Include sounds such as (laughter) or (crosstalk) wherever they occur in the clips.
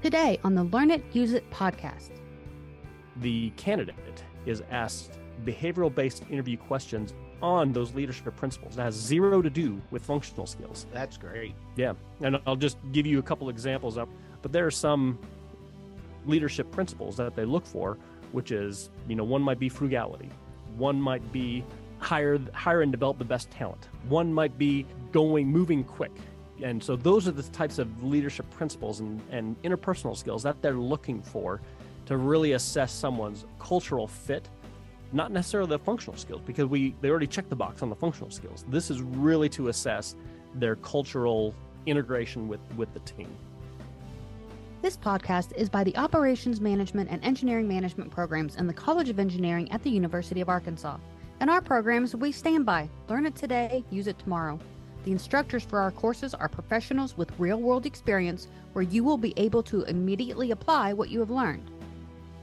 Today on the Learn It, Use It podcast. The candidate is asked behavioral based interview questions on those leadership principles. That has zero to do with functional skills. That's great. Yeah. And I'll just give you a couple examples up. But there are some leadership principles that they look for, which is, you know, one might be frugality, one might be hire hire and develop the best talent. One might be going moving quick. And so those are the types of leadership principles and, and interpersonal skills that they're looking for to really assess someone's cultural fit, not necessarily the functional skills, because we they already checked the box on the functional skills. This is really to assess their cultural integration with, with the team. This podcast is by the Operations Management and Engineering Management programs in the College of Engineering at the University of Arkansas. In our programs, we stand by learn it today, use it tomorrow. The instructors for our courses are professionals with real world experience where you will be able to immediately apply what you have learned.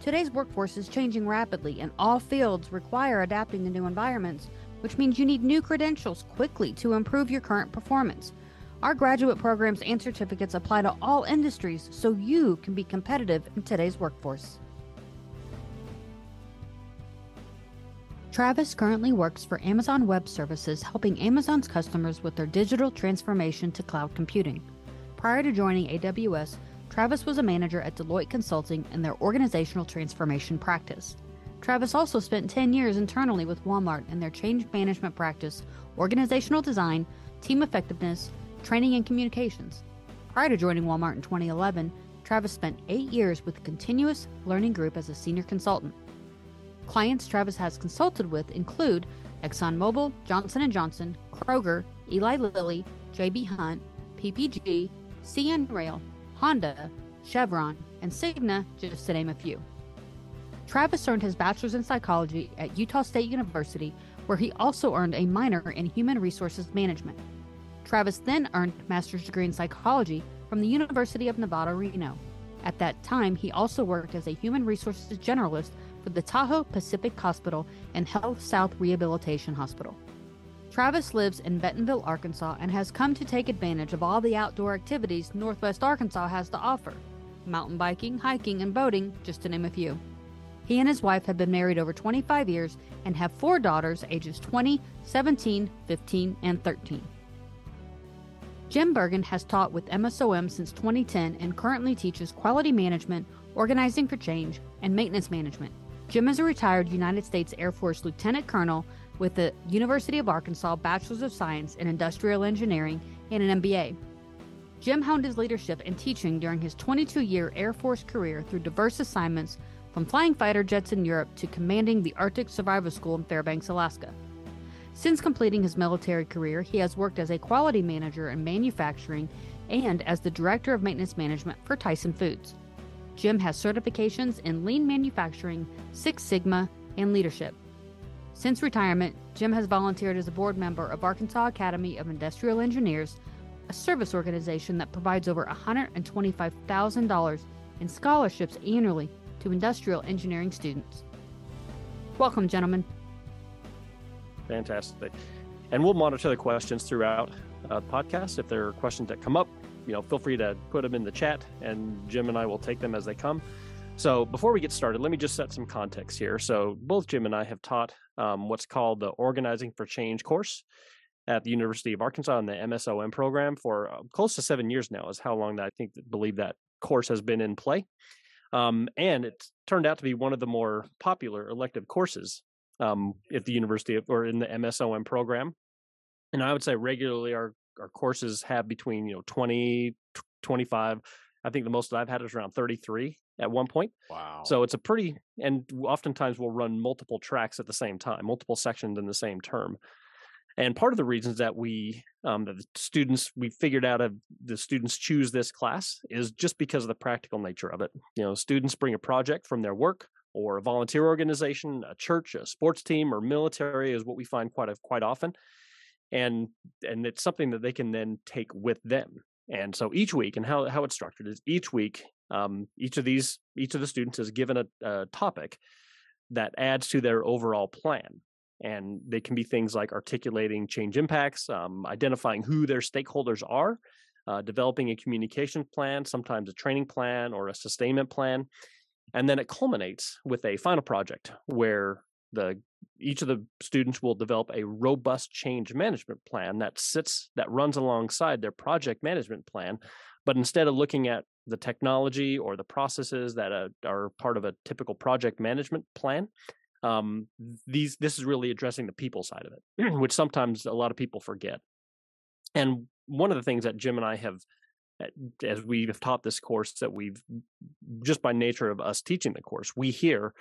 Today's workforce is changing rapidly, and all fields require adapting to new environments, which means you need new credentials quickly to improve your current performance. Our graduate programs and certificates apply to all industries so you can be competitive in today's workforce. Travis currently works for Amazon Web Services, helping Amazon's customers with their digital transformation to cloud computing. Prior to joining AWS, Travis was a manager at Deloitte Consulting in their organizational transformation practice. Travis also spent 10 years internally with Walmart in their change management practice, organizational design, team effectiveness, training, and communications. Prior to joining Walmart in 2011, Travis spent eight years with the Continuous Learning Group as a senior consultant. Clients Travis has consulted with include ExxonMobil, Johnson & Johnson, Kroger, Eli Lilly, JB Hunt, PPG, CN Rail, Honda, Chevron, and Cigna, just to name a few. Travis earned his bachelor's in psychology at Utah State University, where he also earned a minor in human resources management. Travis then earned a master's degree in psychology from the University of Nevada, Reno. At that time, he also worked as a human resources generalist for the Tahoe Pacific Hospital and Health South Rehabilitation Hospital. Travis lives in Bentonville, Arkansas, and has come to take advantage of all the outdoor activities Northwest Arkansas has to offer mountain biking, hiking, and boating, just to name a few. He and his wife have been married over 25 years and have four daughters ages 20, 17, 15, and 13. Jim Burgin has taught with MSOM since 2010 and currently teaches quality management, organizing for change, and maintenance management. Jim is a retired United States Air Force Lieutenant Colonel with the University of Arkansas Bachelor's of Science in Industrial Engineering and an MBA. Jim honed his leadership and teaching during his 22 year Air Force career through diverse assignments from flying fighter jets in Europe to commanding the Arctic Survival School in Fairbanks, Alaska. Since completing his military career, he has worked as a quality manager in manufacturing and as the director of maintenance management for Tyson Foods. Jim has certifications in lean manufacturing, Six Sigma, and leadership. Since retirement, Jim has volunteered as a board member of Arkansas Academy of Industrial Engineers, a service organization that provides over $125,000 in scholarships annually to industrial engineering students. Welcome, gentlemen. Fantastic. And we'll monitor the questions throughout uh, the podcast. If there are questions that come up, you know, feel free to put them in the chat and Jim and I will take them as they come. So before we get started, let me just set some context here. So both Jim and I have taught um, what's called the Organizing for Change course at the University of Arkansas in the MSOM program for uh, close to seven years now is how long that I think believe that course has been in play. Um, and it turned out to be one of the more popular elective courses um, at the university of, or in the MSOM program. And I would say regularly our, our courses have between, you know, 20, 25. I think the most that I've had is around 33 at one point. Wow. So it's a pretty, and oftentimes we'll run multiple tracks at the same time, multiple sections in the same term. And part of the reasons that we, um, that the students, we figured out of the students choose this class is just because of the practical nature of it. You know, students bring a project from their work or a volunteer organization, a church, a sports team, or military is what we find quite a, quite often, and and it's something that they can then take with them. And so each week, and how how it's structured is each week, um, each of these each of the students is given a, a topic that adds to their overall plan. And they can be things like articulating change impacts, um, identifying who their stakeholders are, uh, developing a communication plan, sometimes a training plan or a sustainment plan. And then it culminates with a final project where the each of the students will develop a robust change management plan that sits that runs alongside their project management plan but instead of looking at the technology or the processes that uh, are part of a typical project management plan um, these this is really addressing the people side of it (clears throat) which sometimes a lot of people forget. And one of the things that jim and i have eh, as we have taught this course that we've just by nature of us teaching the course we hear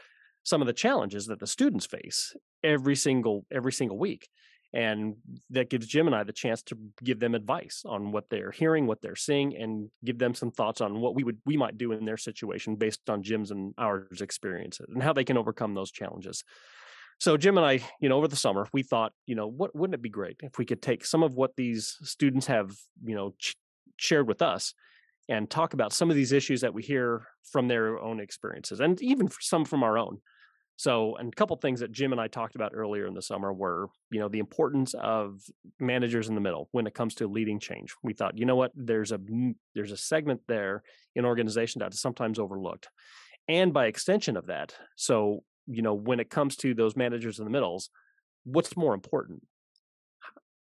some of the challenges that the students face every single every single week and that gives jim and i the chance to give them advice on what they're hearing what they're seeing and give them some thoughts on what we would we might do in their situation based on jim's and ours experiences and how they can overcome those challenges. So jim and i you know over the summer we thought you know what wouldn't it be great if we could take some of what these students have you know ch- shared with us and talk about some of these issues that we hear from their own experiences and even some from our own so, and a couple things that Jim and I talked about earlier in the summer were, you know, the importance of managers in the middle when it comes to leading change. We thought, you know what, there's a there's a segment there in organization that is sometimes overlooked, and by extension of that, so you know, when it comes to those managers in the middles, what's more important?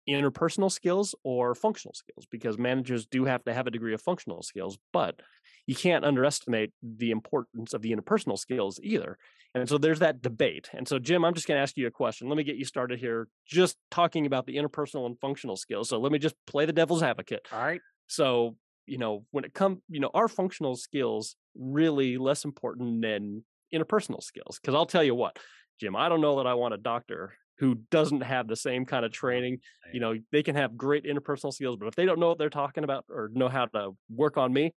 interpersonal skills or functional skills because managers do have to have a degree of functional skills but you can't underestimate the importance of the interpersonal skills either. And so there's that debate. And so jim i'm just going to ask you a question. Let me get you started here just talking about the interpersonal and functional skills. So let me just play the devil's advocate. All right. So you know when it comes you know are functional skills really less important than interpersonal skills? Because i'll tell you what jim i don't know that i want a doctor who doesn't have the same kind of training. You know, they can have great interpersonal skills, but if they don't know what they're talking about or know how to work on me,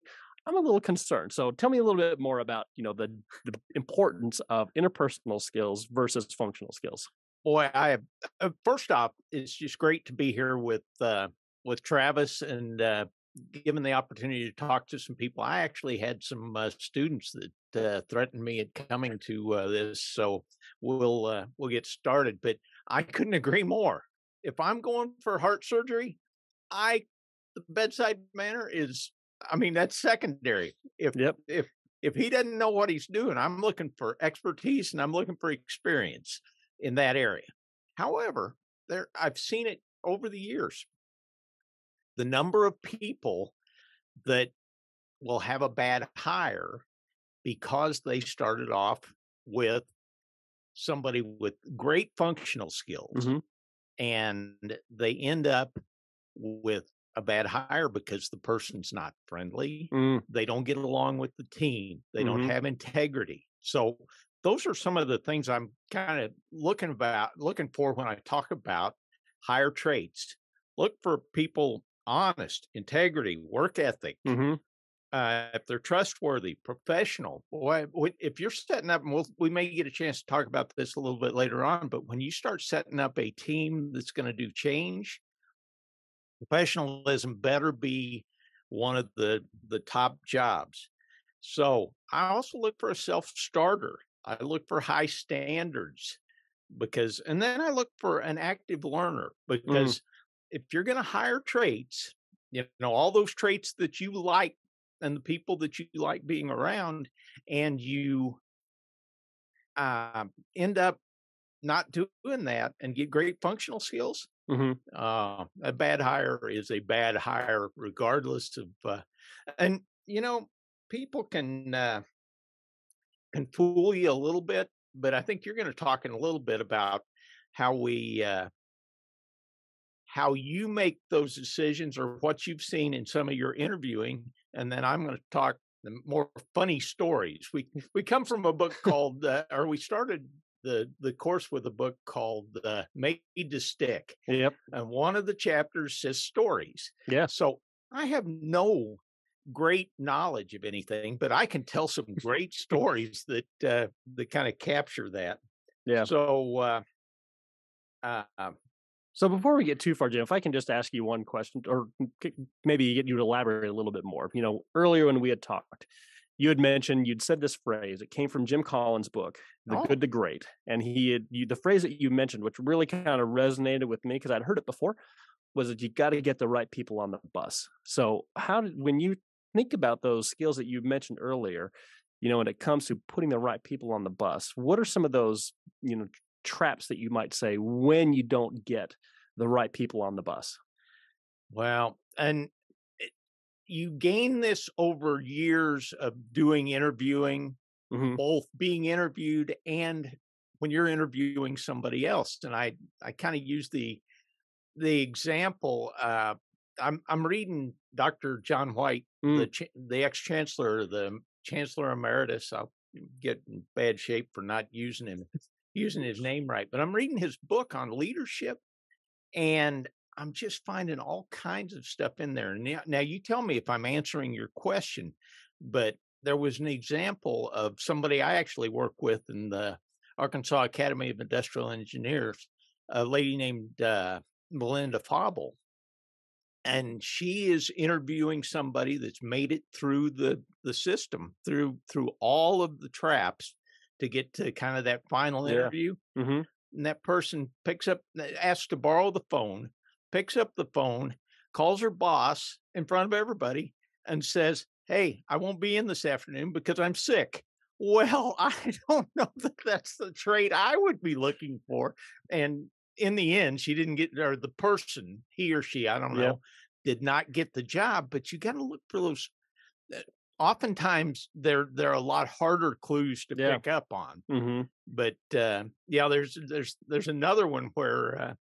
I'm a little concerned. So tell me a little bit more about, you know, the, the importance of interpersonal skills versus functional skills. Boy, I uh, first off, it's just great to be here with uh, with Travis and uh, given the opportunity to talk to some people. I actually had some uh, students that uh, threatened me at coming to uh, this, so we'll we'll get started. But I couldn't agree more. If I'm going for heart surgery, I the bedside manner is, I mean, that's secondary. If yep. if if he doesn't know what he's doing, I'm looking for expertise and I'm looking for experience in that area. However, there I've seen it over the years the number of people that will have a bad hire because they started off with somebody with great functional skills mm-hmm. and they end up with a bad hire because the person's not friendly mm. they don't get along with the team they mm-hmm. don't have integrity so those are some of the things i'm kind of looking about looking for when i talk about hire traits look for people honest, integrity, work ethic. Mm-hmm. Uh, if they're trustworthy, professional, boy, if you're setting up, and we'll, we may get a chance to talk about this a little bit later on, but when you start setting up a team that's going to do change, professionalism better be one of the the top jobs. So I also look for a self starter. I look for high standards because, and then I look for an active learner Mm. because if you're going to hire traits, you know, all those traits that you like and the people that you like being around, and you uh, end up not doing that and get great functional skills, mm-hmm. uh, a bad hire is a bad hire, regardless of. Uh, and you know, people can uh, can fool you a little bit, but I think you're going to talk in a little bit about how we uh, how you make those decisions or what you've seen in some of your interviewing and then i'm going to talk the more funny stories we we come from a book (laughs) called uh, or we started the the course with a book called uh, made to stick yep. and one of the chapters says stories. Yeah. So i have no great knowledge of anything but i can tell some (laughs) great stories that uh that kind of capture that. Yeah. So uh uh, so before we get too far, Jim, if I can just ask you one question, or maybe get you to elaborate a little bit more. You know, earlier when we had talked, you had mentioned you'd said this phrase. It came from Jim Collins' book, "The oh. Good to Great," and he had you, the phrase that you mentioned, which really kind of resonated with me because I'd heard it before, was that you got to get the right people on the bus. So how did when you think about those skills that you mentioned earlier, you know, when it comes to putting the right people on the bus, what are some of those, you know, traps that you might say when you don't get the right people on the bus? Well, and you gain this over years of doing interviewing, Mhm. both being interviewed and when you're interviewing somebody else. And I I kind of use the the example. Uh, I'm I'm reading Dr. John White, the Mm. ch- the ex chancellor, the chancellor emeritus. I'll get in bad shape for not using him using his (laughs) name right, but I'm reading his book on leadership, and I'm just finding all kinds of stuff in there. Now, now you tell me if I'm answering your question, but there was an example of somebody I actually work with in the Arkansas Academy of Industrial Engineers, a lady named uh, Melinda Fauble. And she is interviewing somebody that's made it through the the system, through through all of the traps to get to kind of that final Yeah. interview hmm and that person picks up asks to borrow the phone picks up the phone calls her boss in front of everybody and says hey i won't be in this afternoon because i'm sick. Well (laughs) i don't know that that's the trait i would be looking for and in the end she didn't get or the person he or she i don't know did not get the job but you got to look for those uh, oftentimes they're they're a lot harder clues to Yeah. pick up on hmm but uh, yeah, there's there's there's another one where uh,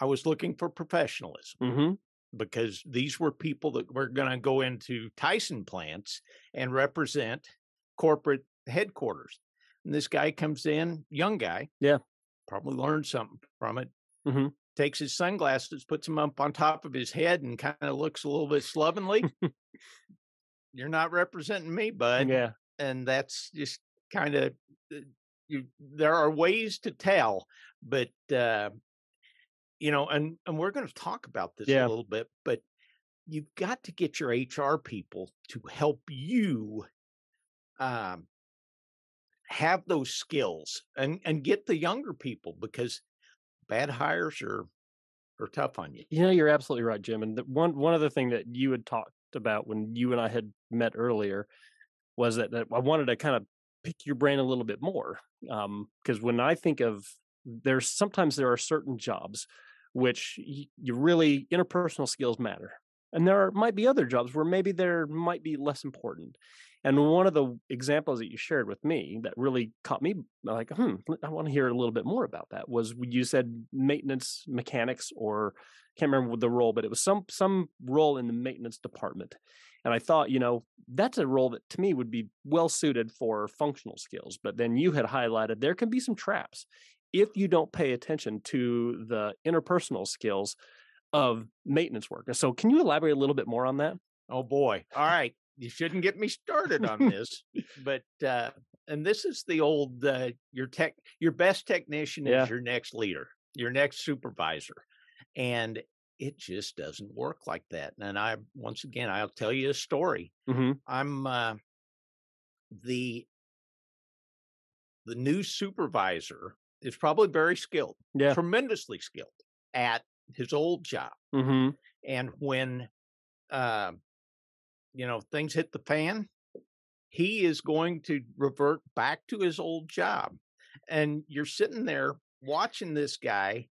I was looking for professionalism hmm because these were people that were going to go into Tyson plants and represent corporate headquarters. And this guy comes in, young guy, Yeah. probably learned something from it. Mhm. Takes his sunglasses, puts them up on top of his head, and kind of looks a little bit slovenly. (laughs) You're not representing me, bud Yeah. and that's just kind of you there are ways to tell but uh you know and and we're going to talk about this Yeah. a little bit but you've got to get your hr people to help you um have those skills and and get the younger people because bad hires are are tough on you You know, you're absolutely right, Jim. And the one one other thing that you had talked about when you and I had met earlier was that, that I wanted to kind of pick your brain a little bit more. Because when I think of there's sometimes there are certain jobs which you really interpersonal skills matter, and there are, might be other jobs where maybe there might be less important. And one of the examples that you shared with me that really caught me like, hmm, I want to hear a little bit more about that was you said maintenance mechanics or can't remember the role, but it was some some role in the maintenance department. And I thought, you know, that's a role that to me would be well suited for functional skills. But then you had highlighted there can be some traps if you don't pay attention to the interpersonal skills of maintenance work. So can you elaborate a little bit more on that? Oh boy. All right. You shouldn't get me started on (laughs) this. but uh and this is the old uh your tech your best technician Yeah. is your next leader, your next supervisor. And it just doesn't work like that. And I once again I'll tell you a story. hmm I'm uh the the new supervisor is probably very skilled, Yeah. tremendously skilled at his old job. Hmm and when uh, you know things hit the fan he is going to revert back to his old job. And you're sitting there watching this guy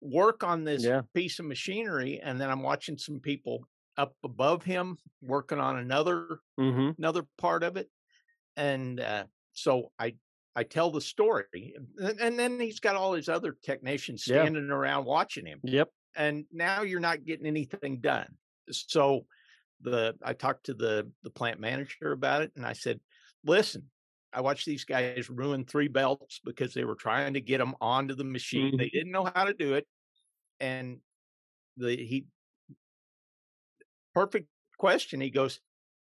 work on this Yeah. piece of machinery and then i'm watching some people up above him working on another hmm another part of it. And uh, so i i tell the story and, and then he's got all his other technicians Yeah. standing around watching him Yep. and now you're not getting anything done. So the I talked to the the plant manager about it and I said, "Listen, I watched these guys ruin three belts because they were trying to get them onto the machine. They didn't know how to do it." And the he perfect question. He goes,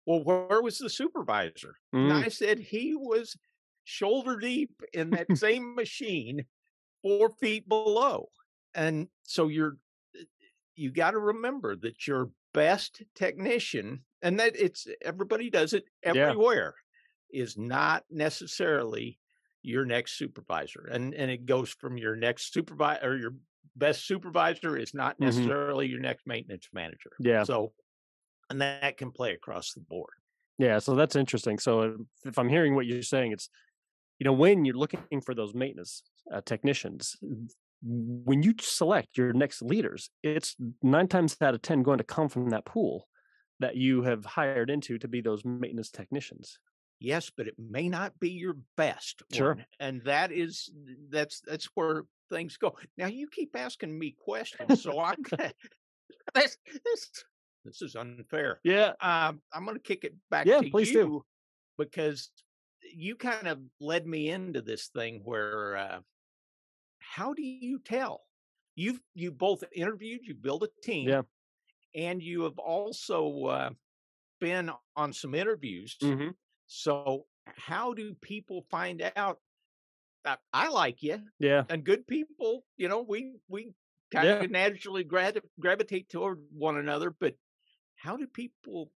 "Well, where was the supervisor?" And Mm. I said, "He was shoulder deep in that (laughs) same machine, four feet below." And so you're you got to remember that your best technician, and that it's everybody does it Yeah. everywhere, is not necessarily your next supervisor. And and it goes from your next supervisor or your best supervisor is not Mhm. necessarily your next maintenance manager. Yeah. So, and that can play across the board. Yeah, so that's interesting. So if I'm hearing what you're saying, it's you know when you're looking for those maintenance uh, technicians, when you select your next leaders, it's nine times out of ten going to come from that pool that you have hired into to be those maintenance technicians. Yes, but it may not be your best. Sure. one, and that is that's that's where things go. Now you keep asking me questions, so gonna. (laughs) (laughs) This, this, this is unfair. Yeah, Um, I'm going to kick it back Yeah, to please do. because you kind of led me into this thing where uh, how do you tell? You've you both interviewed, you build a team, Yeah. and you have also uh, been on some interviews. hmm So how do people find out? that I like you, yeah, and good people, you know, we we kind Yeah. of naturally gravi- gravitate toward one another. But how do people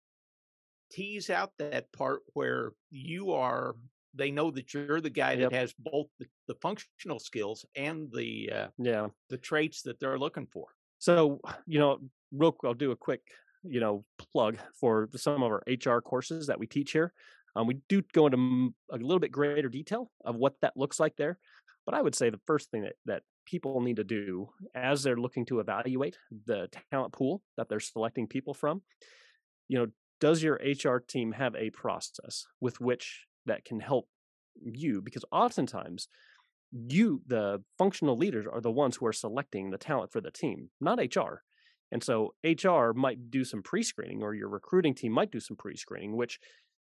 tease out that part where you are? They know that you're the guy Yep. that has both the, the functional skills and the uh, yeah. the traits that they're looking for. So, you know, real quick, I'll do a quick, you know, plug for some of our HR courses that we teach here. Um, we do go into a little bit greater detail of what that looks like there. But I would say the first thing that, that people need to do as they're looking to evaluate the talent pool that they're selecting people from, you know, does your HR team have a process with which that can help you? Because oftentimes you the functional leaders are the ones who are selecting the talent for the team not hr and so hr might do some pre-screening or your recruiting team might do some pre-screening which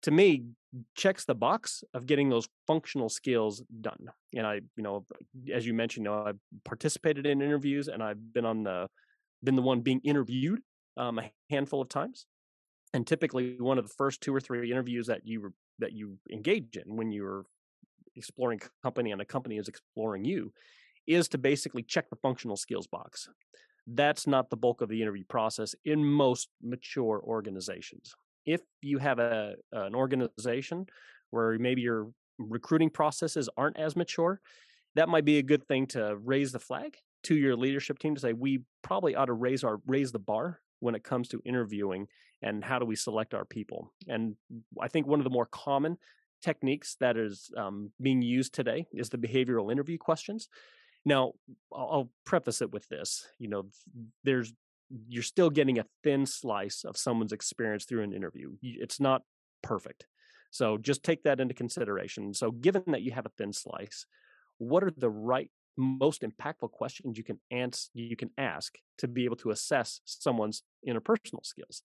to me checks the box of getting those functional skills done. And i you know as you mentioned you know i've participated in interviews and i've been on the been the one being interviewed um, a handful of times and typically one of the first two or three interviews that you that you engage in when you're exploring company and a company is exploring you is to basically check the functional skills box. That's not the bulk of the interview process in most mature organizations. If you have a an organization where maybe your recruiting processes aren't as mature, that might be a good thing to raise the flag to your leadership team to say we probably ought to raise our raise the bar when it comes to interviewing and how do we select our people. And I think one of the more common techniques that is um, being used today is the behavioral interview questions. Now, I'll, preface it with this: you know, there's you're still getting a thin slice of someone's experience through an interview. It's not perfect, so just take that into consideration. So, given that you have a thin slice, what are the right most impactful questions you can ans- you can ask to be able to assess someone's interpersonal skills?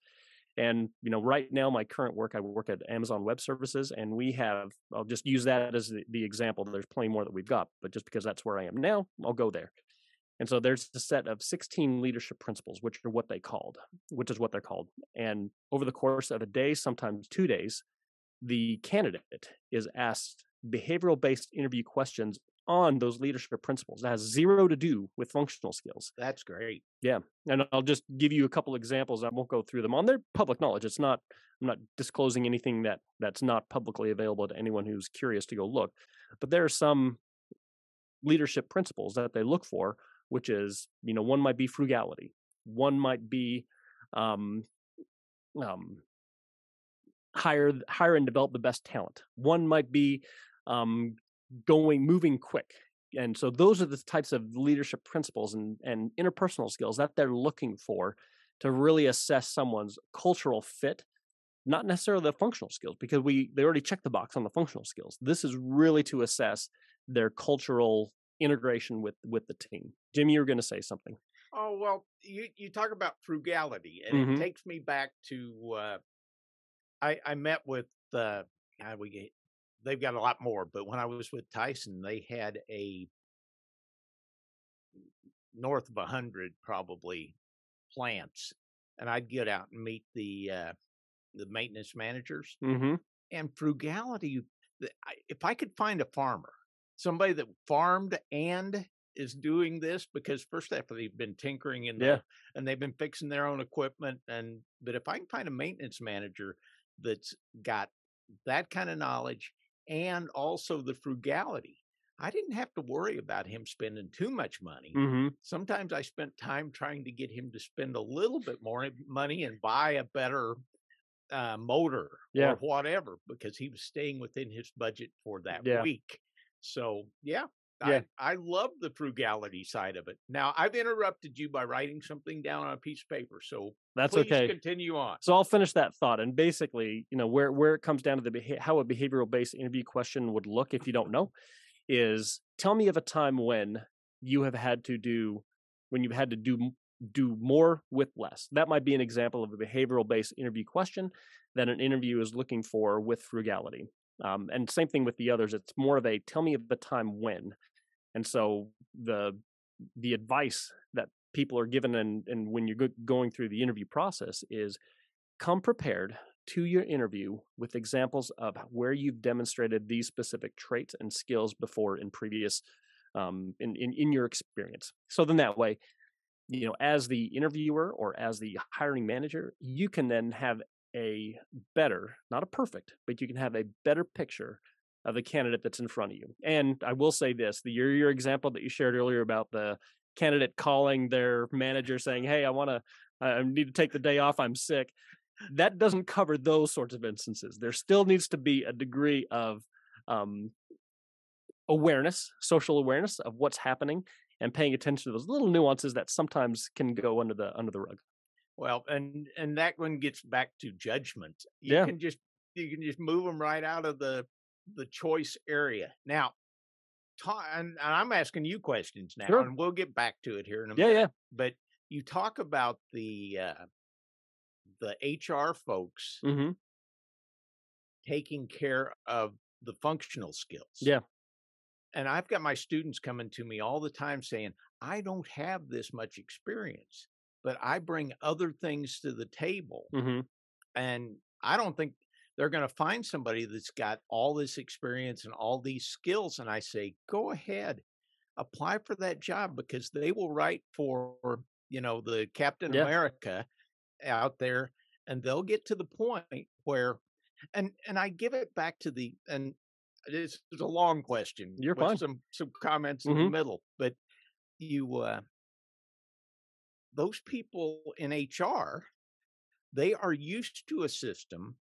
And you know, right now, my current work, I work at Amazon Web Services, and we have. I'll just use that as the, the example. There's plenty more that we've got, but just because that's where I am now, I'll go there. And so there's a set of 16 leadership principles, which are what they called, which is what they're called. And over the course of a day, sometimes two days, the candidate is asked behavioral-based interview questions on those leadership principles. That has zero to do with functional skills. That's great. Yeah, and I'll just give you a couple examples. I won't go through them on their public knowledge. It's not. I'm not disclosing anything that that's not publicly available to anyone who's curious to go look. But there are some leadership principles that they look for, which is you know one might be frugality, one might be um, um, hire hire and develop the best talent. One might be um, going moving quick and so those are the types of leadership principles and, and interpersonal skills that they're looking for to really assess someone's cultural fit not necessarily the functional skills because we they already checked the box on the functional skills. This is really to assess their cultural integration with with the team. Jim you're going to say something. Oh well, you you talk about frugality, and Mhm. it takes me back to uh, I I met with uh, we get, they've got a lot more, but when I was with Tyson, they had a north of a hundred probably plants, and I'd get out and meet the uh, the maintenance managers mm-hmm. and frugality. If I could find a farmer, somebody that farmed and is doing this, because first off, they've been tinkering in the Yeah. and they've been fixing their own equipment. And but if I can find a maintenance manager that's got that kind of knowledge and also the frugality, I didn't have to worry about him spending too much money. hmm Sometimes I spent time trying to get him to spend a little bit more money and buy a better uh, motor Yeah. or whatever because he was staying within his budget for that Yeah. week. So, yeah, Yeah. I, I love the frugality side of it. Now, I've interrupted you by writing something down on a piece of paper. So, That's please okay. continue on. So I'll finish that thought. And basically, you know, where where it comes down to the how a behavioral based interview question would look if you don't know is tell me of a time when you have had to do when you've had to do do more with less. That might be an example of a behavioral based interview question that an interview is looking for with frugality. Um, and same thing with the others. It's more of a tell me the time when. And so the the advice that people are given and, and when you're going through the interview process is come prepared to your interview with examples of where you've demonstrated these specific traits and skills before in previous um, in, in in your experience so then that way you know as the interviewer or as the hiring manager you can then have a better not a perfect but you can have a better picture of the candidate that's in front of you. And i will say this the your, your example that you shared earlier about the candidate calling their manager saying hey i want to i need to take the day off i'm sick that doesn't cover those sorts of instances. There still needs to be a degree of um, awareness social awareness of what's happening and paying attention to those little nuances that sometimes can go under the under the rug Well, and and that one gets back to judgment. You Yeah. can just you can just move them right out of the the choice area. Now, ta- and, and I'm asking you questions now, Sure. and we'll get back to it here in a yeah minute. yeah But you talk about the uh, the HR folks mm-hmm. taking care of the functional skills. Yeah. And I've got my students coming to me all the time saying, I don't have this much experience, but I bring other things to the table. hmm And I don't think they're going to find somebody that's got all this experience and all these skills. And I say, go ahead, apply for that job because they will write for, you know, the Captain Yeah. America out there and they'll get to the point where, and, and I give it back to the, and it's, it's a long question. You're with fine. Some, some comments in the Mhm. middle, but you, uh, those people in HR, they are used to a system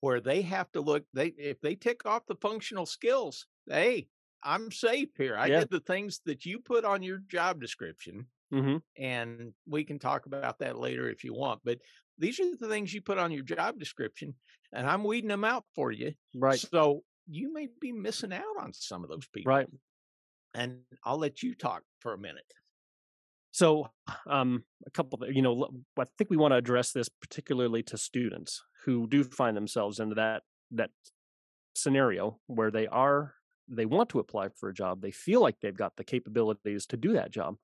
where they have to look they if they tick off the functional skills hey i'm safe here. I Yeah. did the things that you put on your job description hmm and we can talk about that later if you want but these are the things you put on your job description and i'm weeding them out for you right. so you may be missing out on some of those people right and i'll let you talk for a minute So, um, a couple, of, you know, I think we want to address this particularly to students who do find themselves in that that scenario where they are they want to apply for a job, they feel like they've got the capabilities to do that job,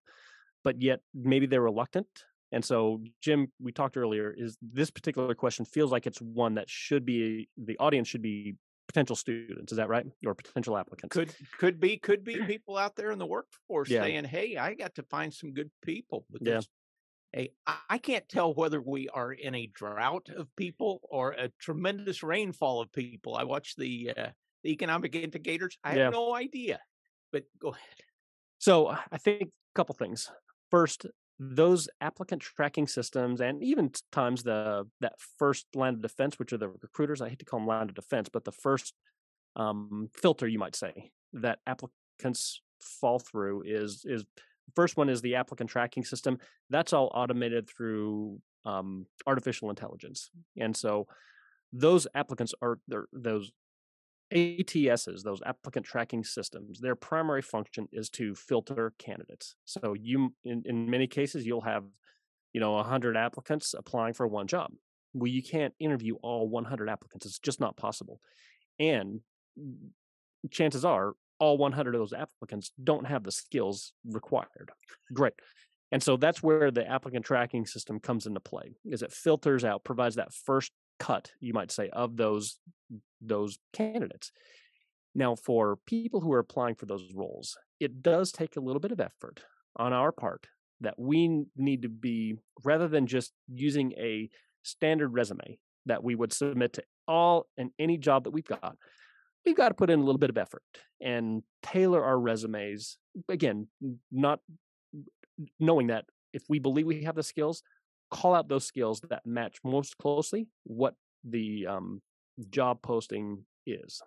but yet maybe they're reluctant. And so, Jim, we talked earlier, is this particular question feels like it's one that should be the audience should be potential students. Is that right, or potential applicants? could could be could be people out there in the workforce Yeah. saying hey i got to find some good people Yeah. because hey I, I can't tell whether we are in a drought of people or a tremendous rainfall of people i watch the uh, the economic indicators i Yeah. have no idea but go ahead So I think a couple things. First, those applicant tracking systems, and even times the that first line of defense, which are the recruiters. I hate to call them line of defense, but the first um, filter, you might say, that applicants fall through is is first one is the applicant tracking system. That's all automated through um, artificial intelligence, and so those applicants are those ATSs, those applicant tracking systems, their primary function is to filter candidates. So you, in, in many cases, you'll have, you know, 100 applicants applying for one job. Well, you can't interview all 100 applicants. It's just not possible. And chances are all 100 of those applicants don't have the skills required. Great. And so that's where the applicant tracking system comes into play. Is it filters out, provides that first cut, you might say, of those those candidates. Now, for people who are applying for those roles, it does take a little bit of effort on our part that we need to be, rather than just using a standard resume that we would submit to all and any job that we've got, we've got to put in a little bit of effort and tailor our resumes. Again, not knowing that if we believe we have the skills, call out those skills that match most closely what the um, job posting is.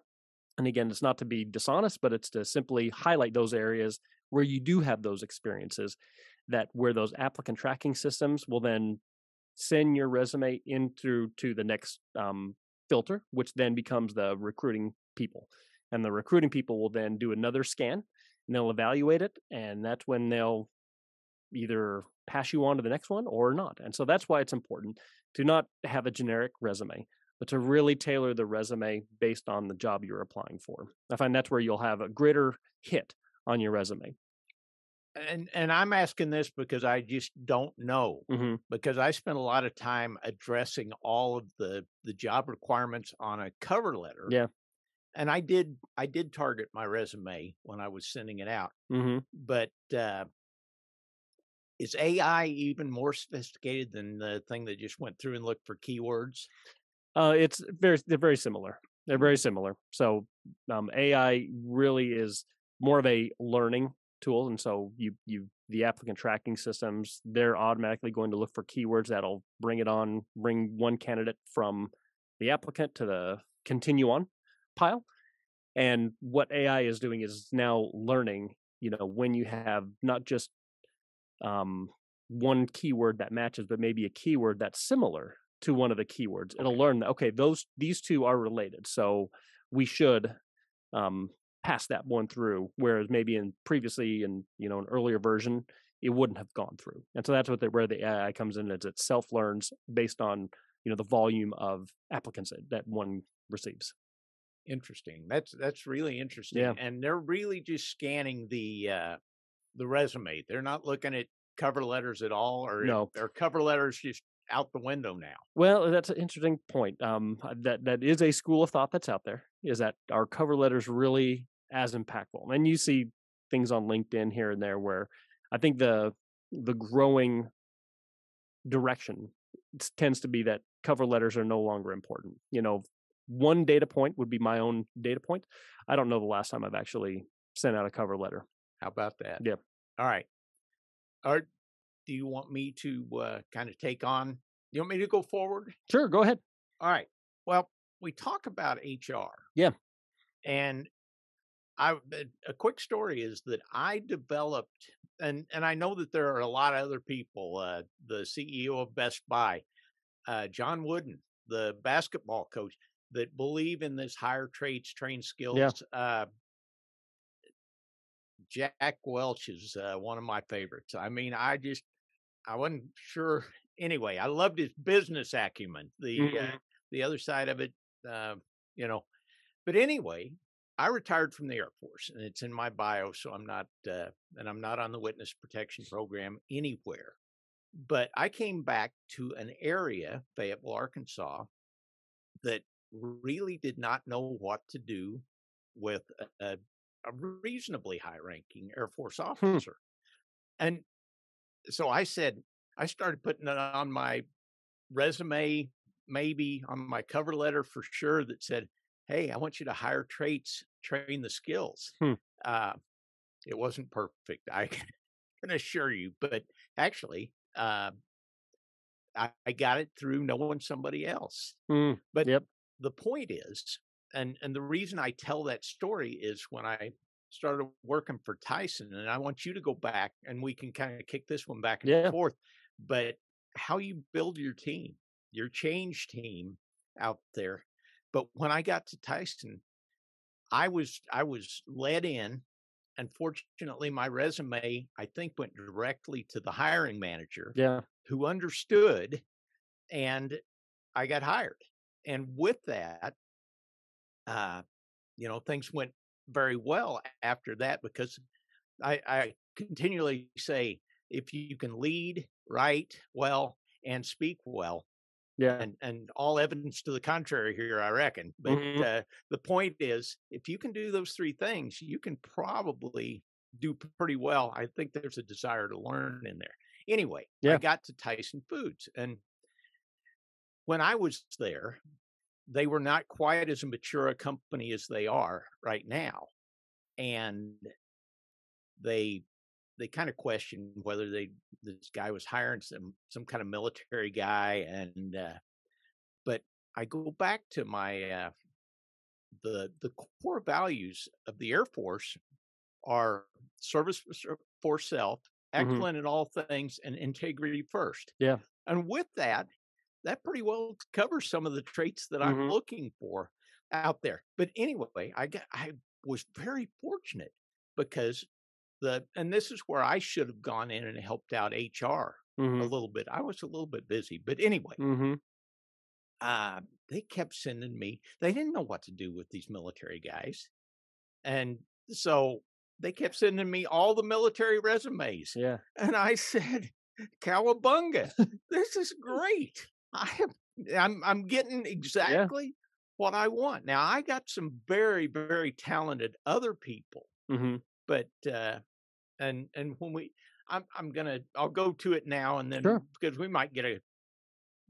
And again, it's not to be dishonest, but it's to simply highlight those areas where you do have those experiences that where those applicant tracking systems will then send your resume into to the next um, filter, which then becomes the recruiting people. And the recruiting people will then do another scan and they'll evaluate it. And that's when they'll either pass you on to the next one or not. And so that's why it's important to not have a generic resume, but to really tailor the resume based on the job you're applying for. I find that's where you'll have a greater hit on your resume. And and I'm asking this because I just don't know Mm-hmm. because I spent a lot of time addressing all of the the job requirements on a cover letter. Yeah. And I did I did target my resume when I was sending it out. Mm-hmm. But uh is AI even more sophisticated than the thing that just went through and looked for keywords? Uh, it's very they're very similar. They're very similar. So um, AI really is more of a learning tool, and so you you the applicant tracking systems they're automatically going to look for keywords that'll bring it on, bring one candidate from the applicant to the continue on pile. And what AI is doing is now learning. You know, when you have not just um, one keyword that matches, but maybe a keyword that's similar to one of the keywords. It'll learn that okay, those these two are related, so we should um, pass that one through. Whereas maybe in previously in you know an earlier version, it wouldn't have gone through. And so that's what the, where the AI comes in is it self learns based on you know the volume of applicants that, that one receives. Interesting. That's that's really interesting. Yeah. And they're really just scanning the uh the resume. They're not looking at cover letters at all or No. or cover letters just out the window now. Well, that's an interesting point. Um, uh, that that is a school of thought that's out there. Is that our cover letters really as impactful? And you see things on LinkedIn here and there where I think the the growing direction tends to be that cover letters are no longer important. You know, one data point would be my own data point. I don't know the last time I've actually sent out a cover letter. How about that? Yeah. All right. Art, do you want me to uh, kind of take on? You want me to go forward? Sure, go ahead. All right. Well, we talk about HR. Yeah. And I a quick story is that I developed and and I know that there are a lot of other people, uh, the CEO of Best Buy, uh, John Wooden, the basketball coach, that believe in this higher trades, train skills. Uh, Jack Welch is uh, one of my favorites. I mean, I just I wasn't sure. Anyway, I loved his business acumen. The uh, Mhm. the other side of it, uh, you know. But anyway, I retired from the Air Force, and it's in my bio, so I'm not uh, and I'm not on the witness protection program anywhere. But I came back to an area, Fayetteville, Arkansas, that really did not know what to do with a, a, a reasonably high-ranking Air Force officer, and so I said I started putting it on my resume, maybe on my cover letter for sure that said, "Hey, I want you to hire traits, train the skills." Hmm. Uh, it wasn't perfect, I can (laughs) assure you, but actually, uh, I, I got it through knowing somebody else. Mm, But Yep. the point is, and and the reason I tell that story is when I started working for Tyson, and I want you to go back and we can kind of kick this one back and Yeah. forth. But how you build your team, your change team out there. But when I got to Tyson, I was I was led in. Unfortunately, my resume I think went directly to the hiring manager Yeah. who understood and I got hired. And with that, uh, you know, things went very well after that because I, I continually say if you can lead, write well, and speak well, Yeah. and and all evidence to the contrary here, I reckon. But Mhm. uh, the point is, if you can do those three things, you can probably do pretty well. I think there's a desire to learn in there. Anyway, I got to Tyson Foods, and when I was there, they were not quite as mature a company as they are right now, and they they kind of questioned whether they this guy was hiring some some kind of military guy and uh but i go back to my uh the the core values of the air force are service for self Mhm. excellent in all things and integrity first Yeah. and with that that pretty well covers some of the traits that i'm Mhm. looking for out there but anyway i got i was very fortunate because the and this is where I should have gone in and helped out HR a Mm-hmm. little bit. I was a little bit busy, but anyway, Mm-hmm. uh, they kept sending me. They didn't know what to do with these military guys, and so they kept sending me all the military resumes. Yeah. And I said, "Cowabunga! (laughs) this is great. I am. I'm. I'm getting exactly what I want. Now I got some very, very talented other people Mm-hmm. but uh and and when we i'm i'm gonna i'll go to it now and then Sure. because we might get a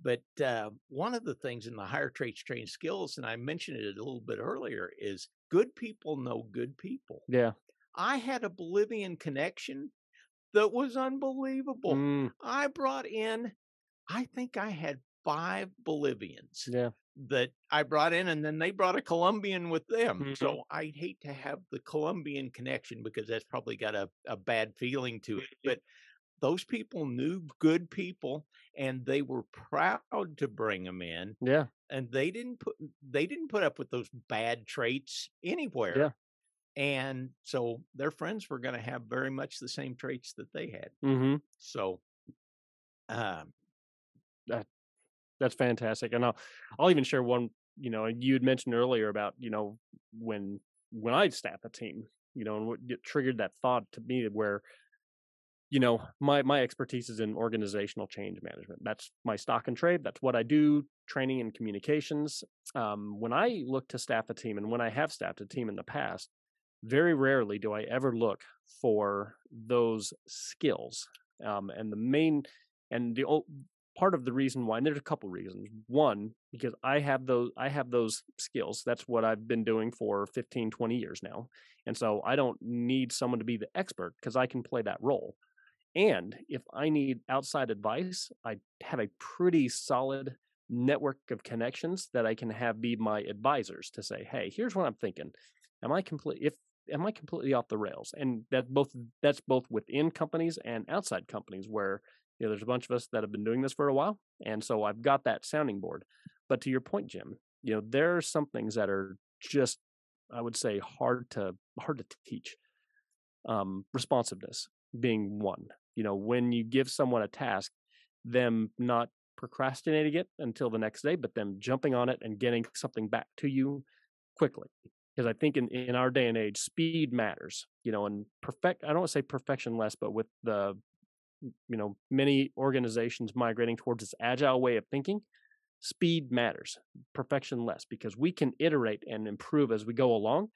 but uh one of the things in the hire traits trained skills and i mentioned it a little bit earlier is good people know good people Yeah. i had a bolivian connection that was unbelievable Mm, i brought in i think i had five bolivians yeah. that I brought in, and then they brought a Colombian with them. Mhm. So I hate to have the Colombian connection because that's probably got a, a bad feeling to it. But those people knew good people, and they were proud to bring them in, Yeah. and they didn't put they didn't put up with those bad traits anywhere. Yeah. And so their friends were going to have very much the same traits that they had. Mm-hmm. So, um, That's fantastic. And I'll I'll even share one, you know, you had mentioned earlier about, you know, when when I staff a team, you know, and what triggered that thought to me where, you know, my my expertise is in organizational change management. That's my stock and trade. That's what I do, training and communications. Um, when I look to staff a team and when I have staffed a team in the past, very rarely do I ever look for those skills. Um, and the main and the part of the reason why and there's a couple reasons. One because i have those i have those skills that's what i've been doing for 15 20 years now and so i don't need someone to be the expert because i can play that role and if i need outside advice i have a pretty solid network of connections that i can have be my advisors to say hey here's what i'm thinking. Am i complete if am i completely off the rails? And that both that's both within companies and outside companies where you know, there's a bunch of us that have been doing this for a while, and so I've got that sounding board. But to your point, Jim, you know, there are some things that are just, I would say, hard to hard to teach. Um, responsiveness being one. You know, when you give someone a task, them not procrastinating it until the next day, but them jumping on it and getting something back to you quickly. Because I think in, in our day and age, speed matters. You know, and perfect. I don't want to say perfection less, but with the you know many organizations migrating towards this agile way of thinking speed matters perfection less because we can iterate and improve as we go along.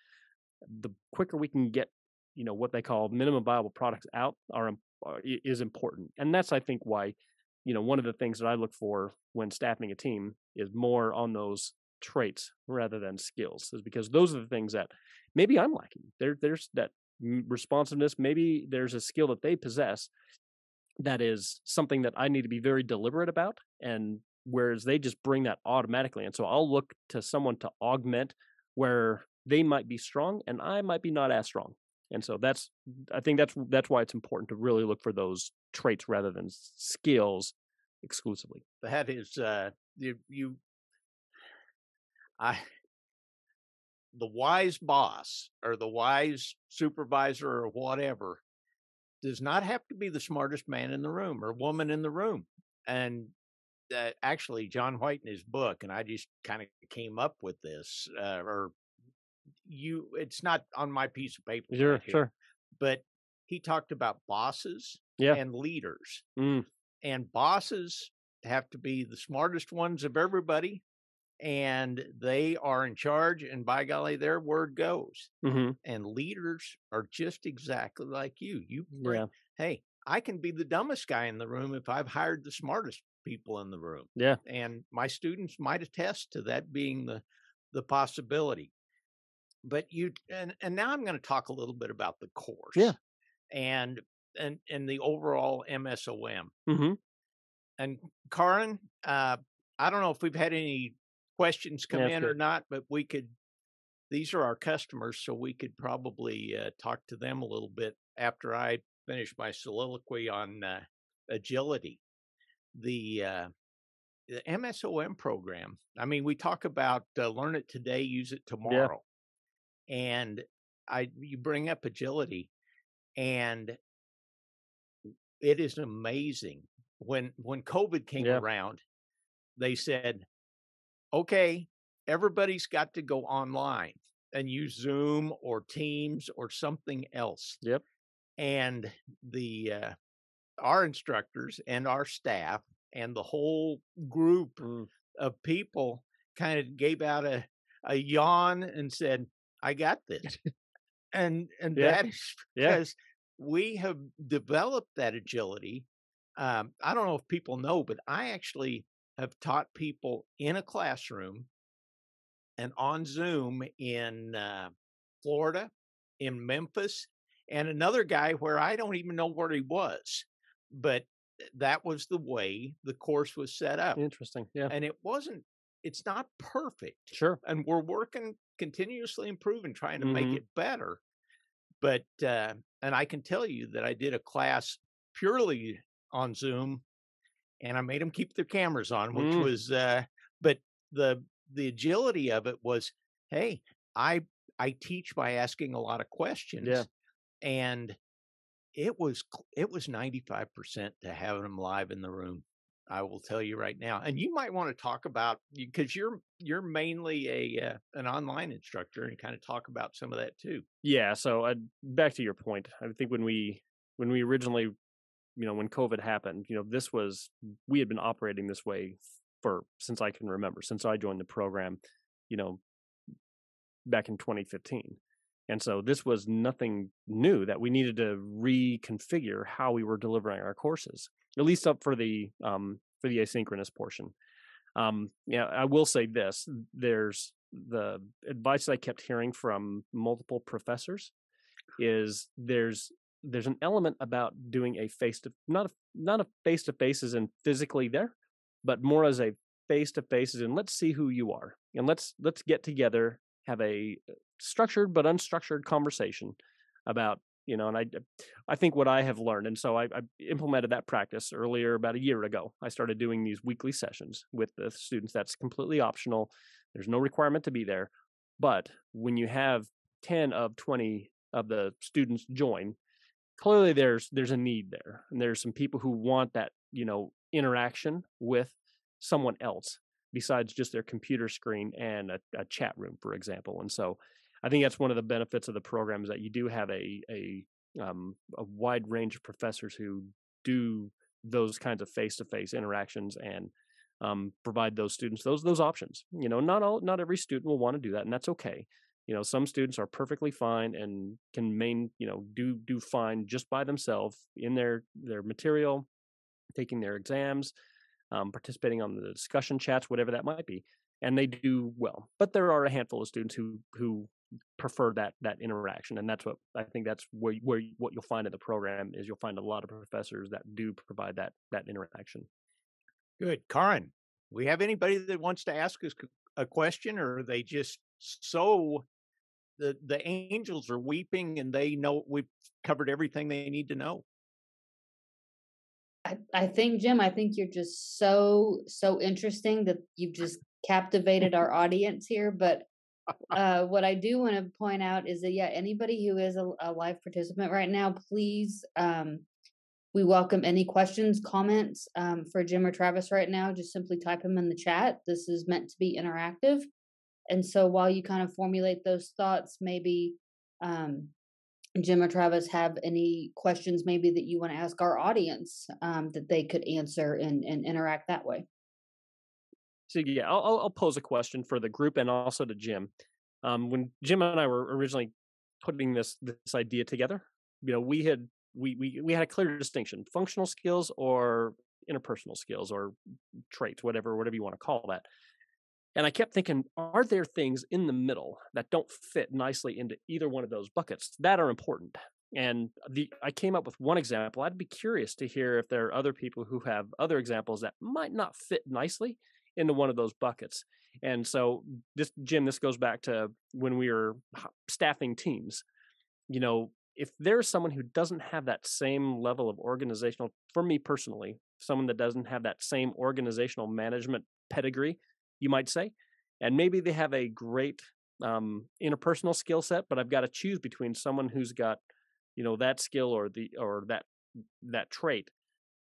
The quicker we can get you know what they call minimum viable products out are, are is important. And that's i think why you know one of the things that i look for when staffing a team is more on those traits rather than skills is because those are the things that maybe i'm lacking. There there's that responsiveness maybe there's a skill that they possess that is something that I need to be very deliberate about. And whereas they just bring that automatically. And so I'll look to someone to augment where they might be strong and I might be not as strong. And so that's I think that's that's why it's important to really look for those traits rather than skills exclusively. that is uh you, you i the wise boss or the wise supervisor or whatever does not have to be the smartest man in the room or woman in the room and uh, actually john white in his book and i just kind of came up with this uh, or you it's not on my piece of paper Sure, right here, sure. but he talked about bosses Yeah. and leaders Mm, and bosses have to be the smartest ones of everybody and they are in charge and by golly their word goes hmm and leaders are just exactly like you you bring, Yeah. hey i can be the dumbest guy in the room if i've hired the smartest people in the room. Yeah. And my students might attest to that being the the possibility. But you and and now I'm going to talk a little bit about the course. Yeah. And and and the overall MSOM. Mm-hmm. And Karin, uh, I don't know if we've had any questions come Yeah, in that's or not, but we could. These are our customers, so we could probably uh, talk to them a little bit after I finish my soliloquy on uh, agility. The uh, the MSOM program. I mean, we talk about uh, learn it today, use it tomorrow, and I you bring up agility, and it is amazing when when COVID came Yeah. around. They said, "Okay, everybody's got to go online and use Zoom or Teams or something else." Yep. And the uh, our instructors and our staff and the whole group Mm. of people kind of gave out a a yawn and said, "I got this," (laughs) and and Yeah. that is (laughs) Yeah. because we have developed that agility. Um, I don't know if people know, but I actually have taught people in a classroom and on Zoom in uh, Florida, in Memphis, and another guy where I don't even know where he was, but that was the way the course was set up Interesting. Yeah. and it wasn't it's not perfect Sure. and we're working continuously improving trying to make Mhm. it better but uh and i can tell you that i did a class purely on zoom and i made them keep their cameras on which Mm. was uh but the the agility of it was hey i i teach by asking a lot of questions and it was it was 95% to having them live in the room I will tell you right now. And you might want to talk about because you're you're mainly a uh, an online instructor and kind of talk about some of that too. Yeah. So uh, back to your point, I think when we when we originally, you know, when COVID happened, you know, this was we had been operating this way for since I can remember, since I joined the program, you know, back in 2015. And so this was nothing new that we needed to reconfigure how we were delivering our courses, at least up for the um, for the asynchronous portion. Um, yeah, I will say this: there's the advice I kept hearing from multiple professors is there's there's an element about doing a face to not a not a face to face as in physically there, but more as a face to face as in let's see who you are and let's let's get together have a uh, structured but unstructured conversation about you know and i i think what i have learned and so I, I implemented that practice earlier about a year ago. I started doing these weekly sessions with the students. That's completely optional. There's no requirement to be there but when you have 10 of 20 of the students join clearly there's there's a need there and there's some people who want that you know interaction with someone else besides just their computer screen and a, a chat room for example and so i think that's one of the benefits of the program is that you do have a a um, a wide range of professors who do those kinds of face-to-face interactions and um, provide those students those those options you know not all not every student will want to do that and that's okay you know some students are perfectly fine and can main you know do do fine just by themselves in their their material taking their exams um, participating on the discussion chats whatever that might be and they do well but there are a handful of students who who prefer that that interaction and that's what i think that's where where what you'll find in the program is you'll find a lot of professors that do provide that that interaction Good, Karin. We have anybody that wants to ask us a question, or are they just so the the angels are weeping and they know we've covered everything they need to know. I, I think Jim, I think you're just so so interesting that you've just captivated our audience here. But uh, what I do want to point out is that yeah, anybody who is a, a live participant right now, please, um, we welcome any questions, comments um, for Jim or Travis right now. Just simply type them in the chat. This is meant to be interactive, and so while you kind of formulate those thoughts, maybe um, Jim or Travis have any questions maybe that you want to ask our audience um, that they could answer and, and interact that way. So yeah, I'll, I'll- pose a question for the group and also to Jim. Um, when Jim and I were originally putting this this idea together, you know, we had we we we had a clear distinction: functional skills or interpersonal skills or traits, whatever, whatever you want to call that. And I kept thinking, are there things in the middle that don't fit nicely into either one of those buckets that are important? And the I came up with one example. I'd be curious to hear if there are other people who have other examples that might not fit nicely into one of those buckets. And so this Jim, this goes back to when we were staffing teams. You know, if there's someone who doesn't have that same level of organizational for me personally, someone that doesn't have that same organizational management pedigree you might say. And maybe they have a great um, interpersonal skill set, but I've got to choose between someone who's got, you know, that skill or the or that that trait.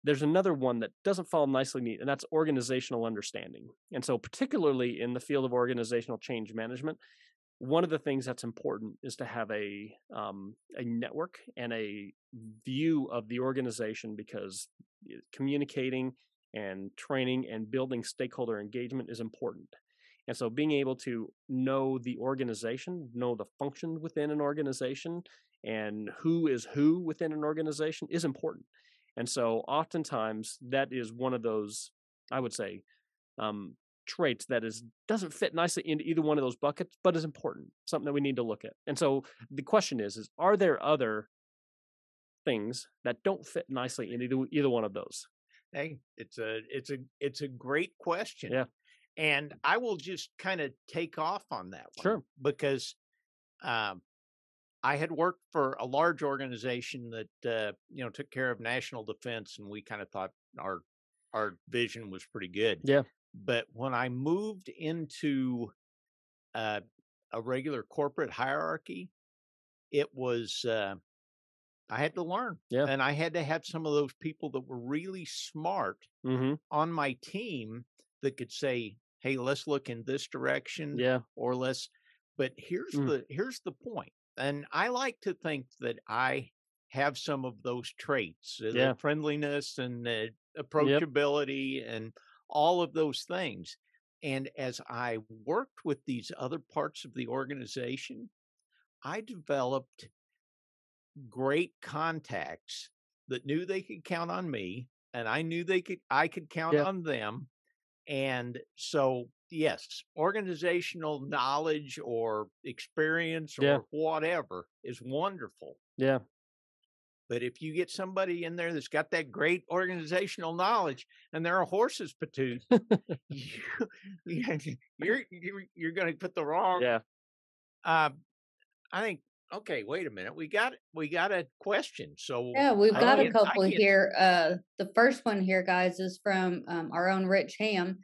There's another one that doesn't fall nicely neat, and that's organizational understanding. And so, particularly in the field of organizational change management, one of the things that's important is to have a um, a network and a view of the organization because eh, communicating and training and building stakeholder engagement is important. And so being able to know the organization, know the function within an organization, and who is who within an organization is important. And so oftentimes that is one of those, I would say, um, traits that is doesn't fit nicely into either one of those buckets, but is important, something that we need to look at. And so the question is, is are there other things that don't fit nicely in either either one of those? Hey, it's a it's a it's a great question. Yeah. And I will just kind of take off on that one. Sure. Because um I had worked for a large organization that uh, you know took care of national defense and we kind of thought our our vision was pretty good. Yeah. But when I moved into uh, a regular corporate hierarchy, it was uh, I had to learn. Yeah. And I had to have some of those people that were really smart Mm-hmm. on my team that could say, "Hey, let's look in this direction," Yeah. or let's. But here's Mm. the here's the point, and I like to think that I have some of those traits, uh, Yeah. the friendliness and the approachability and all of those things. And as I worked with these other parts of the organization, I developed great contacts that knew they could count on me and I knew they could I could count Yeah. on them. And so yes, organizational knowledge or experience or Yeah. whatever is wonderful. Yeah. But if you get somebody in there that's got that great organizational knowledge and they're a horse's (laughs) patoot, (laughs) you, you're you're you're going to put the wrong. Yeah. Uh, I think. Okay, wait a minute. We got we got a question. So Yeah, we've got a couple here. Uh, the first one here, guys, is from um, our own Rich Ham.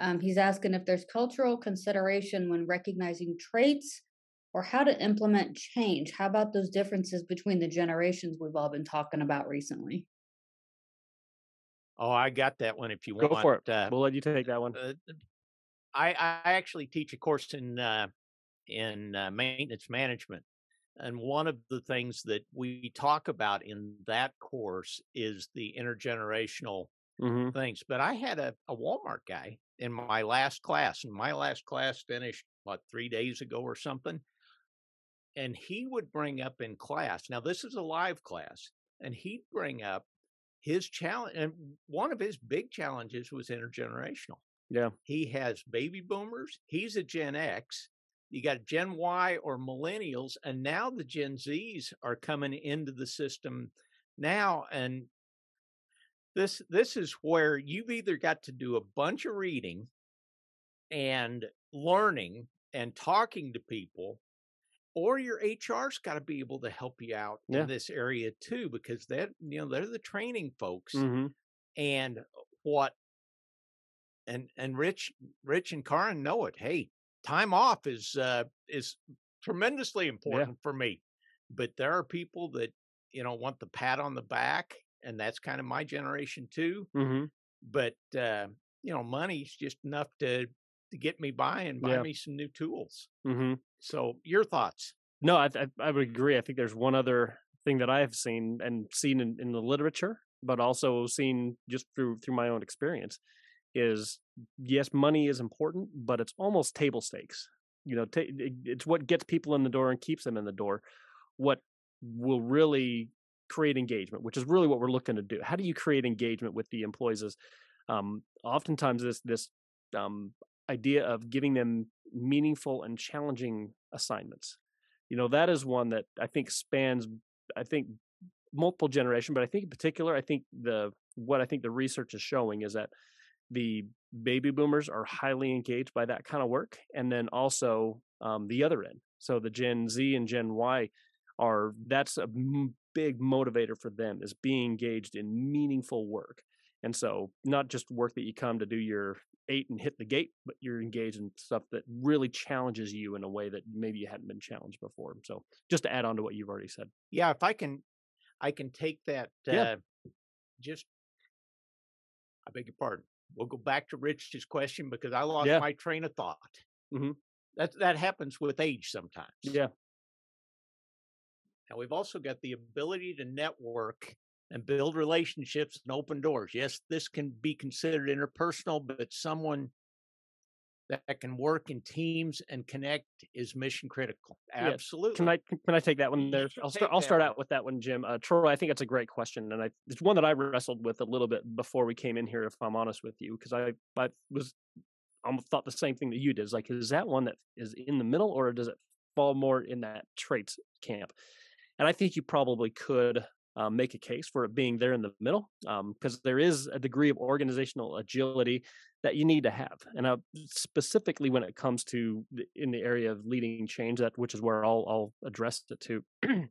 Um, he's asking if there's cultural consideration when recognizing traits or how to implement change. How about those differences between the generations we've all been talking about recently? Oh, I got that one. If you Go want, for it. Uh, We'll let you take that one. uh, I I actually teach a course in uh, in uh, maintenance management, and one of the things that we talk about in that course is the intergenerational Mm-hmm. things. But I had a, a Walmart guy in my last class, and my last class finished what three days ago or something. And he would bring up in class. Now this is a live class, and he'd bring up his challenge. And one of his big challenges was intergenerational. Yeah. He has baby boomers. He's a Gen X. You got Gen Y or millennials, and now the Gen Zs are coming into the system now. And this this is where you've either got to do a bunch of reading and learning and talking to people, or your HR's got to be able to help you out Yeah. in this area too, because that you know they're the training folks Mm-hmm. and what and and rich rich and Karin know it. Hey, time off is uh is tremendously important for me. But there are people that, you know, want the pat on the back, and that's kind of my generation too. Mm-hmm. But uh, you know, money's just enough to to get me by and buy Yeah. me some new tools. Mm-hmm. So your thoughts? No, I, I I would agree. I think there's one other thing that I have seen and seen in, in the literature, but also seen just through through my own experience, is yes, money is important, but it's almost table stakes. You know, it- it's what gets people in the door and keeps them in the door. What will really create engagement, which is really what we're looking to do. How do you create engagement with the employees? Is um, oftentimes this this um, idea of giving them meaningful and challenging assignments. You know, that is one that I think spans. I think multiple generation, but I think in particular, I think the what I think the research is showing is that the baby boomers are highly engaged by that kind of work, and then also um, the other end. So the Gen Z and Gen Y are that's a big motivator for them is being engaged in meaningful work. And so not just work that you come to do your eight and hit the gate, but you're engaged in stuff that really challenges you in a way that maybe you hadn't been challenged before. So just to add on to what you've already said. Yeah, if I can I can take that Yeah. uh, just I beg your pardon. We'll go back to Rich's question because I lost Yeah. my train of thought. Mhm. That that happens with age sometimes. Yeah. Now we've also got the ability to network and build relationships and open doors. Yes, this can be considered interpersonal, but someone that can work in teams and connect is mission critical. Absolutely. Can I can I take that one there? I'll start. I'll start out with that one, Jim. Uh, Troy, I think it's a great question, and I it's one that I wrestled with a little bit before we came in here. If I'm honest with you, because I I was almost thought the same thing that you did. Is like, is that one that is in the middle, or does it fall more in that traits camp? And I think you probably could um, make a case for it being there in the middle, because there is a degree of organizational agility that you need to have. And uh, specifically when it comes to the, in the area of leading change, that which is where I'll, I'll address it to, (clears throat)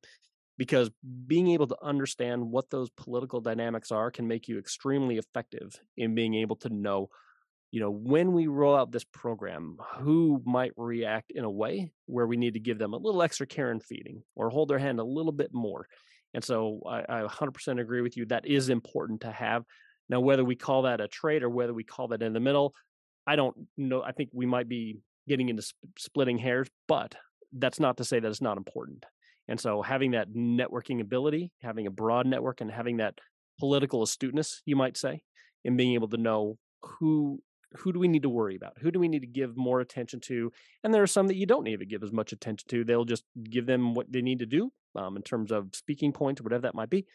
because being able to understand what those political dynamics are can make you extremely effective in being able to know, you know, when we roll out this program, who might react in a way where we need to give them a little extra care and feeding or hold their hand a little bit more. And so I, I 100% agree with you. That is important to have. Now, whether we call that a trait or whether we call that in the middle, I don't know. I think we might be getting into sp- splitting hairs, but that's not to say that it's not important. And so having that networking ability, having a broad network and having that political astuteness, you might say, and being able to know who who do we need to worry about? Who do we need to give more attention to? And there are some that you don't need to give as much attention to. They'll just give them what they need to do um, in terms of speaking points, whatever that might be,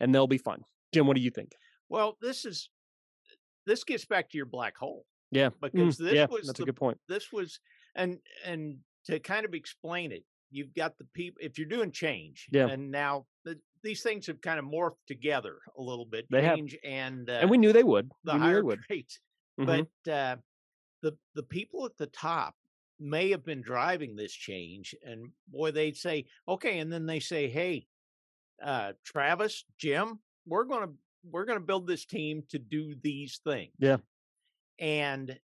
and they'll be fine. Jim, what do you think? Well, this is this gets back to your black hole Yeah, because Mm, this yeah, was that's the a good point. this was and and to kind of explain it you've got the people if you're doing change Yeah. and now the, these things have kind of morphed together a little bit They have. change and uh, and we knew they would. the we hire (laughs) would. traits Mhm. but uh, the the people at the top may have been driving this change and boy they'd say okay and then they say hey uh travis jim we're gonna we're gonna build this team to do these things Yeah. and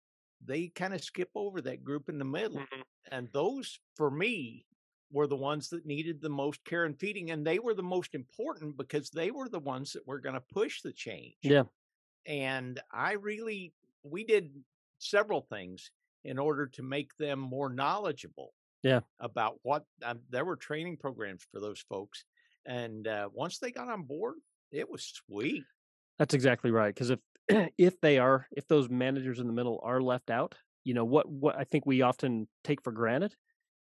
they kind of skip over that group in the middle Mhm. and those for me were the ones that needed the most care and feeding and they were the most important because they were the ones that were going to push the change Yeah. and i really we did several things in order to make them more knowledgeable Yeah. about what um, there were training programs for those folks and uh, once they got on board it was sweet That's exactly right. Because if (clears throat) if they are, if those managers in the middle are left out, you know what what I think we often take for granted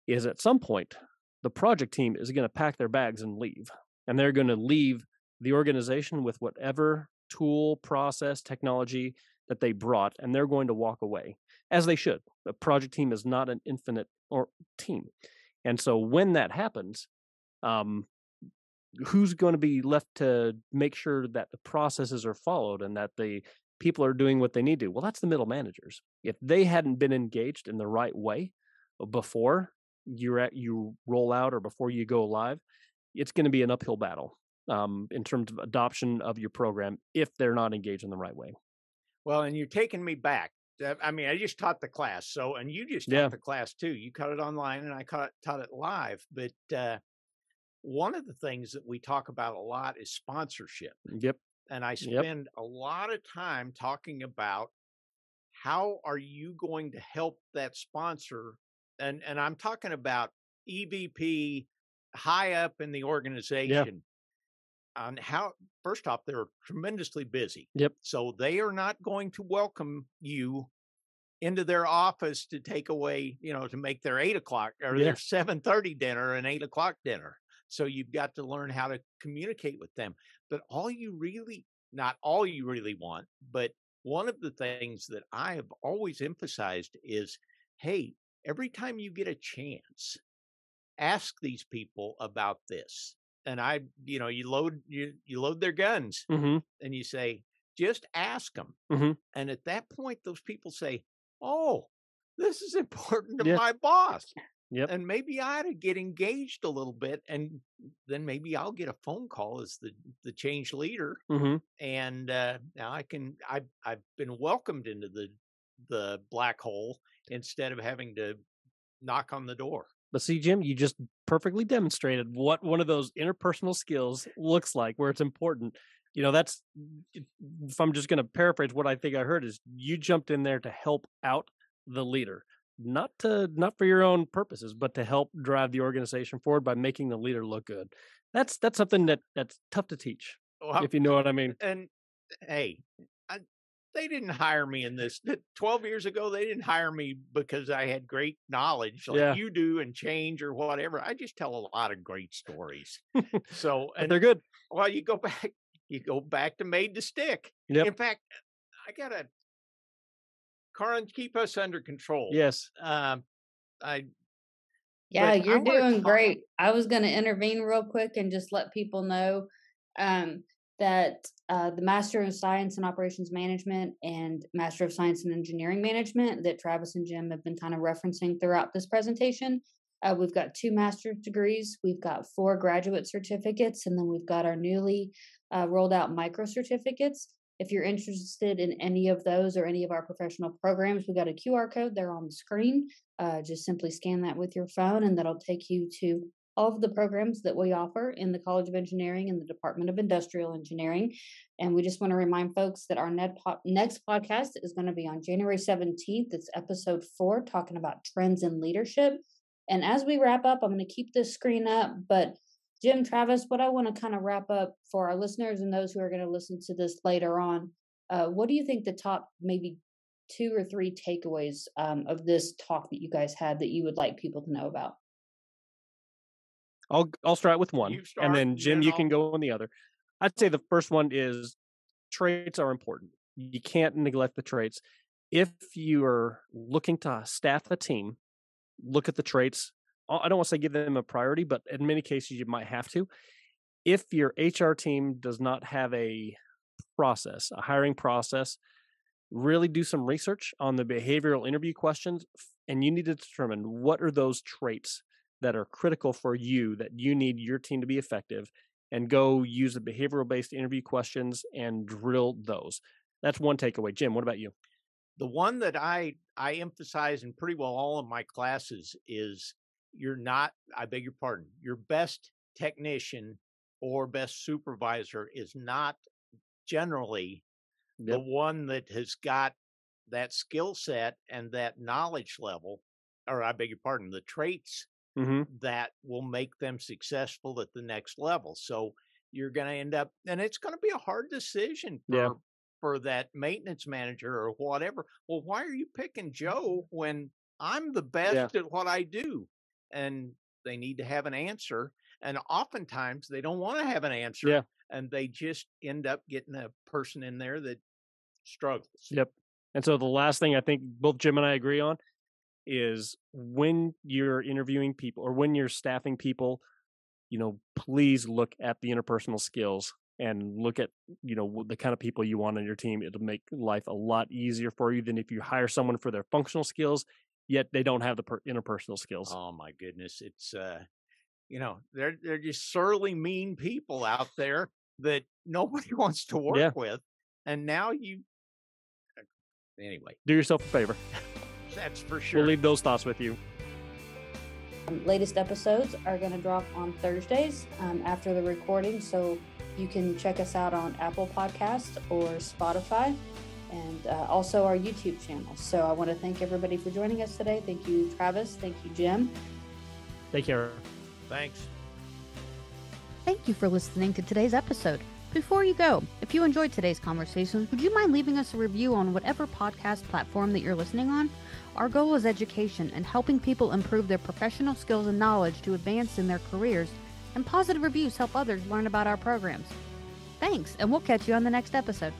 is at some point the project team is going to pack their bags and leave, and they're going to leave the organization with whatever tool, process, technology that they brought, and they're going to walk away as they should. The project team is not an infinite or team, and so when that happens, um, who's going to be left to make sure that the processes are followed and that the people are doing what they need to? Well that's the middle managers. If they hadn't been engaged in the right way before you're at you roll out or before you go live it's going to be an uphill battle um, in terms of adoption of your program if they're not engaged in the right way. Well and you're taking me back. Uh, i mean i just taught the class so and you just taught Yeah. the class too. You taught it online and i taught, taught it live but uh, one of the things that we talk about a lot is sponsorship yep and I Yep. spend a lot of time talking about how are you going to help that sponsor and and I'm talking about EVP high up in the organization on how first off they're tremendously busy. Yep. So they are not going to welcome you into their office to take away, you know, to make their eight o'clock or Yeah. their seven thirty dinner and eight o'clock dinner. So you've got to learn how to communicate with them. But all you really, not all you really want, but one of the things that I have always emphasized is hey, every time you get a chance, ask these people about this. And I, you know, you load you you load their guns hmm and you say, just ask them. Mhm. And at that point, those people say, oh, this is important to Yeah. my boss. Yep. And maybe I ought to get engaged a little bit, and then maybe I'll get a phone call as the the change leader, hmm and uh, now I can I've I've been welcomed into the the black hole instead of having to knock on the door. But see, Jim, you just perfectly demonstrated what one of those interpersonal skills looks like, where it's important. You know, that's if I'm just going to paraphrase what I think I heard is you jumped in there to help out the leader, not to not for your own purposes, but to help drive the organization forward by making the leader look good. That's that's something that that's tough to teach, Well, if you know what I mean. and hey, I, they didn't hire me in this. Twelve years ago, they didn't hire me because I had great knowledge like Yeah. you do and change or whatever. I just tell a lot of great stories. (laughs) so, and they're good. well, you go back, you go back to made to stick. Yep. In fact, I got to, Karin, keep us under control. Yes. Um, I Yeah, you're wanna doing talk- great. I was going to intervene real quick and just let people know um, that uh, the Master of Science and Operations Management and Master of Science and Engineering Management that Travis and Jim have been kind of referencing throughout this presentation. Uh, we've got two master's degrees, we've got four graduate certificates, and then we've got our newly uh, rolled out micro certificates. If you're interested in any of those or any of our professional programs, we've got a QR code there on the screen uh, just simply scan that with your phone and that'll take you to all of the programs that we offer in the College of Engineering and the Department of Industrial Engineering. And we just want to remind folks that our next podcast is going to be on January 17th. It's episode four, talking about trends in leadership. And as we wrap up, I'm going to keep this screen up. But Jim, Travis, what I want to kind of wrap up for our listeners and those who are going to listen to this later on, uh, what do you think the top maybe two or three takeaways um, of this talk that you guys had that you would like people to know about? I'll I'll start with one, start, and then and Jim, then you I'll- can go on the other. I'd say the first one is traits are important. You can't neglect the traits. If you are looking to staff a team, look at the traits. I don't want to say give them a priority, but in many cases you might have to. If your HR team does not have a process, a hiring process, really do some research on the behavioral interview questions and you need to determine what are those traits that are critical for you that you need your team to be effective and go use the behavioral based interview questions and drill those. That's one takeaway. Jim what about you? The one that I I emphasize in pretty well all of my classes is you're not I beg your pardon your best technician or best supervisor is not generally the one that has got that skill set and that knowledge level or I beg your pardon the traits mm-hmm. that will make them successful at the next level. So you're going to end up, and it's going to be a hard decision for, Yeah. for that maintenance manager or whatever. Well, why are you picking Joe when I'm the best at what I do? And they need to have an answer. And oftentimes they don't want to have an answer. Yeah. And they just end up getting a person in there that struggles. Yep. And so the last thing I think both Jim and I agree on is when you're interviewing people or when you're staffing people, you know, please look at the interpersonal skills and look at, you know, the kind of people you want on your team. It'll make life a lot easier for you than if you hire someone for their functional skills, yet they don't have the per- interpersonal skills. Oh my goodness, it's uh you know, they're they're just surly mean people out there that nobody (laughs) wants to work Yeah. with. And now you uh, anyway, Do yourself a favor. (laughs) that's for sure. We'll leave those thoughts with you. Um, latest episodes are going to drop on Thursdays um, after the recording, so you can check us out on Apple Podcast or Spotify, and uh, also our YouTube channel. So I want to thank everybody for joining us today. Thank you, Travis. Thank you, Jim. Take care. Thanks. Thank you for listening to today's episode. Before you go, if you enjoyed today's conversations, would you mind leaving us a review on whatever podcast platform that you're listening on? Our goal is education and helping people improve their professional skills and knowledge to advance in their careers and positive reviews help others learn about our programs. Thanks, and we'll catch you on the next episode.